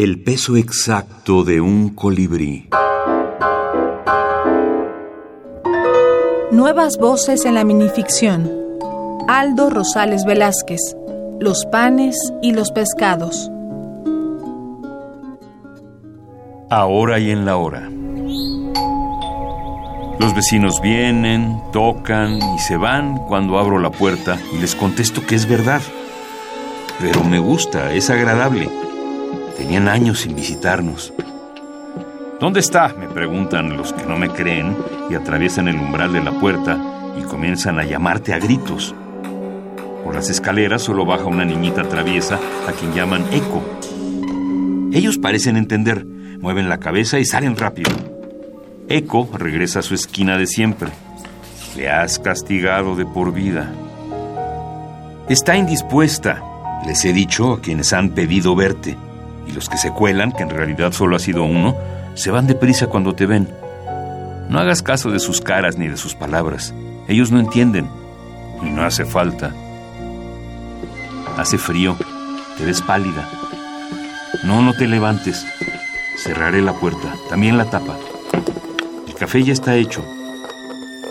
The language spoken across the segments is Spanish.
El peso exacto de un colibrí. Nuevas voces en la minificción. Aldo Rosales Velázquez. Los panes y los pescados. Ahora y en la hora. Los vecinos vienen, tocan y se van cuando abro la puerta y les contesto que es verdad. Pero me gusta, es agradable. Tenían años sin visitarnos. ¿Dónde está? me preguntan los que no me creen y atraviesan el umbral de la puerta y comienzan a llamarte a gritos. Por las escaleras solo baja una niñita traviesa a quien llaman Eco. Ellos parecen entender, mueven la cabeza y salen rápido. Eco regresa a su esquina de siempre. Le has castigado de por vida. Está indispuesta, les he dicho a quienes han pedido verte. Y los que se cuelan, que en realidad solo ha sido uno, se van deprisa cuando te ven. No hagas caso de sus caras ni de sus palabras. Ellos no entienden. Y no hace falta. Hace frío. Te ves pálida. No, no te levantes. Cerraré la puerta, también la tapa café ya está hecho.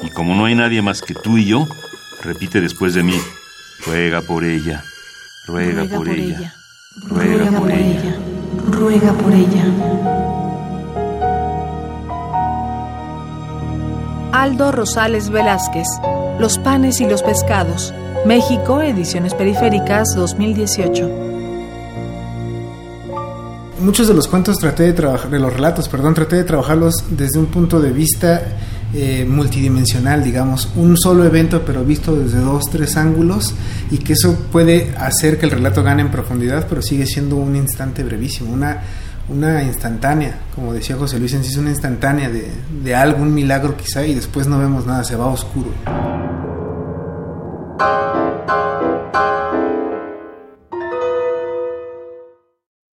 Y como no hay nadie más que tú y yo, repite después de mí, ruega por ella, ruega, por, ella, ruega, por, ella, ruega por ella. Aldo Rosales Velázquez, Los panes y los pescados, México, Ediciones Periféricas 2018 muchos de los cuentos traté de trabajar, de los relatos, perdón, traté de trabajarlos desde un punto de vista eh, multidimensional, digamos, un solo evento pero visto desde dos, tres ángulos y que eso puede hacer que el relato gane en profundidad, pero sigue siendo un instante brevísimo, una, una instantánea, como decía José Luis, es una instantánea de, de algo, un milagro quizá y después no vemos nada, se va oscuro.